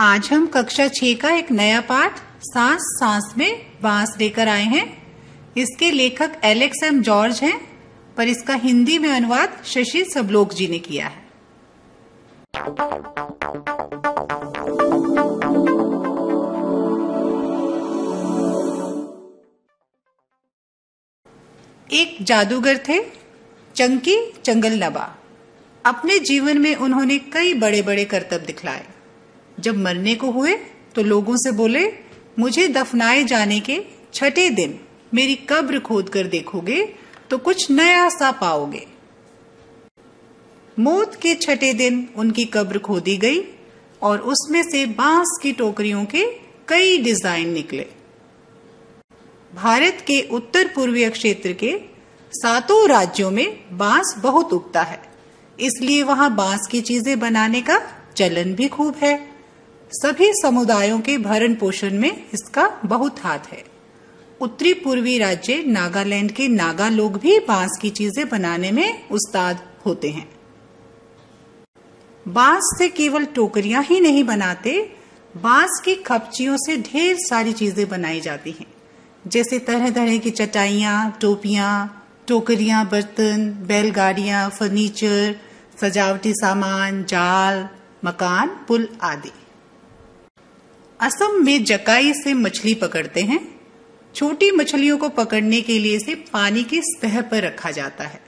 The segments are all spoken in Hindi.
आज हम कक्षा छह का एक नया पाठ, सांस सांस में बाँस लेकर आए हैं। इसके लेखक एलेक्स एम जॉर्ज हैं, पर इसका हिंदी में अनुवाद शशि सबलोक जी ने किया है। एक जादूगर थे, चंकी चंगल नबा अपने जीवन में उन्होंने कई बड़े बड़े करतब दिखलाए। जब मरने को हुए तो लोगों से बोले, मुझे दफनाए जाने के छठे दिन मेरी कब्र खोद कर देखोगे तो कुछ नया सा पाओगे. मौत के छठे दिन उनकी कब्र खोदी गई और उसमें से बाँस की टोकरियों के कई डिज़ाइन निकले। भारत के उत्तर पूर्वीय क्षेत्र के सातों राज्यों में बाँस बहुत उगता है, इसलिए वहाँ बाँस की चीज़ें बनाने का चलन भी खूब है। सभी समुदायों के भरण पोषण में इसका बहुत हाथ है। उत्तरी पूर्वी राज्य नागालैंड के नागा लोग भी बाँस की चीज़ें बनाने में उस्ताद होते हैं। बाँस से केवल टोकरियाँ ही नहीं बनाते, बाँस की खपचियों से ढेर सारी चीज़ें बनाई जाती हैं। जैसे तरह तरह की चटाइयाँ, टोपियाँ, टोकरियाँ, बर्तन, बैलगाड़ियाँ, फर्नीचर, सजावटी सामान, जाल, मकान, पुल आदि। असम में जकाई से मछली पकड़ते हैं। छोटी मछलियों को पकड़ने के लिए इसे पानी की सतह पर रखा जाता है।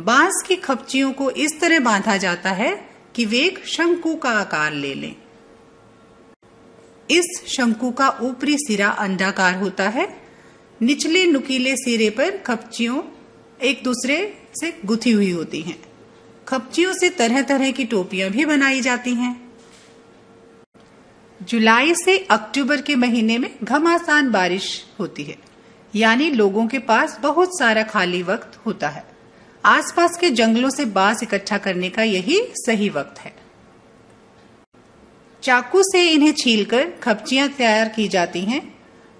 बाँस की खपचियों को इस तरह बांधा जाता है कि वे एक शंकु का आकार ले लें। इस शंकु का ऊपरी सिरा अंडाकार होता है। निचले नुकीले सिरे पर खपचियों एक दूसरे से गुथी हुई होती हैं। खपचियों से तरह तरह की टोपियाँ भी बनाई जाती हैं। जुलाई से अक्टूबर के महीने में घमासान बारिश होती है। यानी लोगों के पास बहुत सारा खाली वक्त होता है। आसपास के जंगलों से बाँस इकट्ठा करने का यही सही वक्त है। चाकू से इन्हें छीलकर खपचियाँ तैयार की जाती हैं।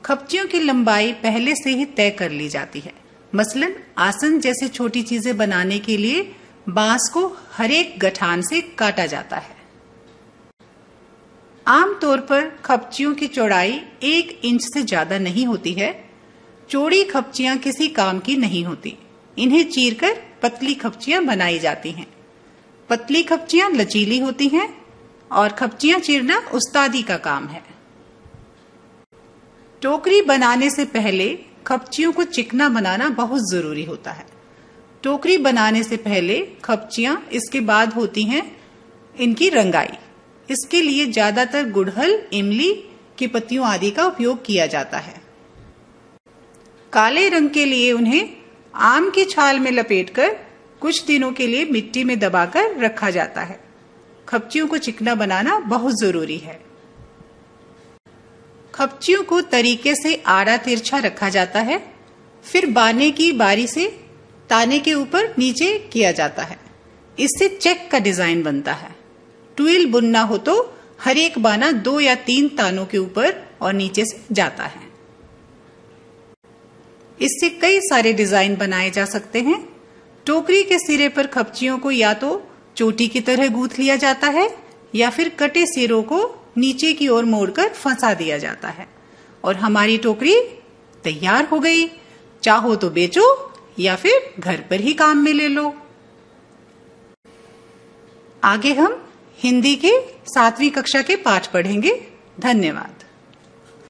खपचियों की लंबाई पहले से ही तय कर ली जाती है। मसलन आसन जैसे छोटी चीज़ें बनाने के लिए बाँस को हरेक गठान से काटा जाता है। आमतौर पर खपचियों की चौड़ाई एक इंच से ज़्यादा नहीं होती है। चौड़ी खपचियाँ किसी काम की नहीं होती। इन्हें चीरकर पतली खपचियाँ बनाई जाती हैं। पतली खपचियाँ लचीली होती हैं और खपचियाँ चीरना उस्तादी का काम है। टोकरी बनाने से पहले खपचियों को चिकना बनाना बहुत ज़रूरी होता है। टोकरी बनाने से पहले खपचियाँ इसके बाद होती हैं इनकी रंगाई। इसके लिए ज़्यादातर गुड़हल, इमली की पत्तियों आदि का उपयोग किया जाता है। काले रंग के लिए उन्हें आम की छाल में लपेटकर कुछ दिनों के लिए मिट्टी में दबाकर रखा जाता है। खपचियों को चिकना बनाना बहुत ज़रूरी है। खपचियों को तरीके से आड़ा तिरछा रखा जाता है, फिर बाने की बारी से ताने के ऊपर नीचे किया जाता है। इससे चेक का डिज़ाइन बनता है। ट्विल बुनना हो तो हर एक बाना दो या तीन तानों के ऊपर और नीचे से जाता है। इससे कई सारे डिज़ाइन बनाए जा सकते हैं। टोकरी के सिरे पर खपचियों को या तो चोटी की तरह गूथ लिया जाता है या फिर कटे सिरों को नीचे की ओर मोड़कर फंसा दिया जाता है। और हमारी टोकरी तैयार हो गई। चाहो तो बेचो या फिर घर पर ही काम में ले लो। आगे हम हिंदी के सातवीं कक्षा के पाठ पढ़ेंगे। धन्यवाद।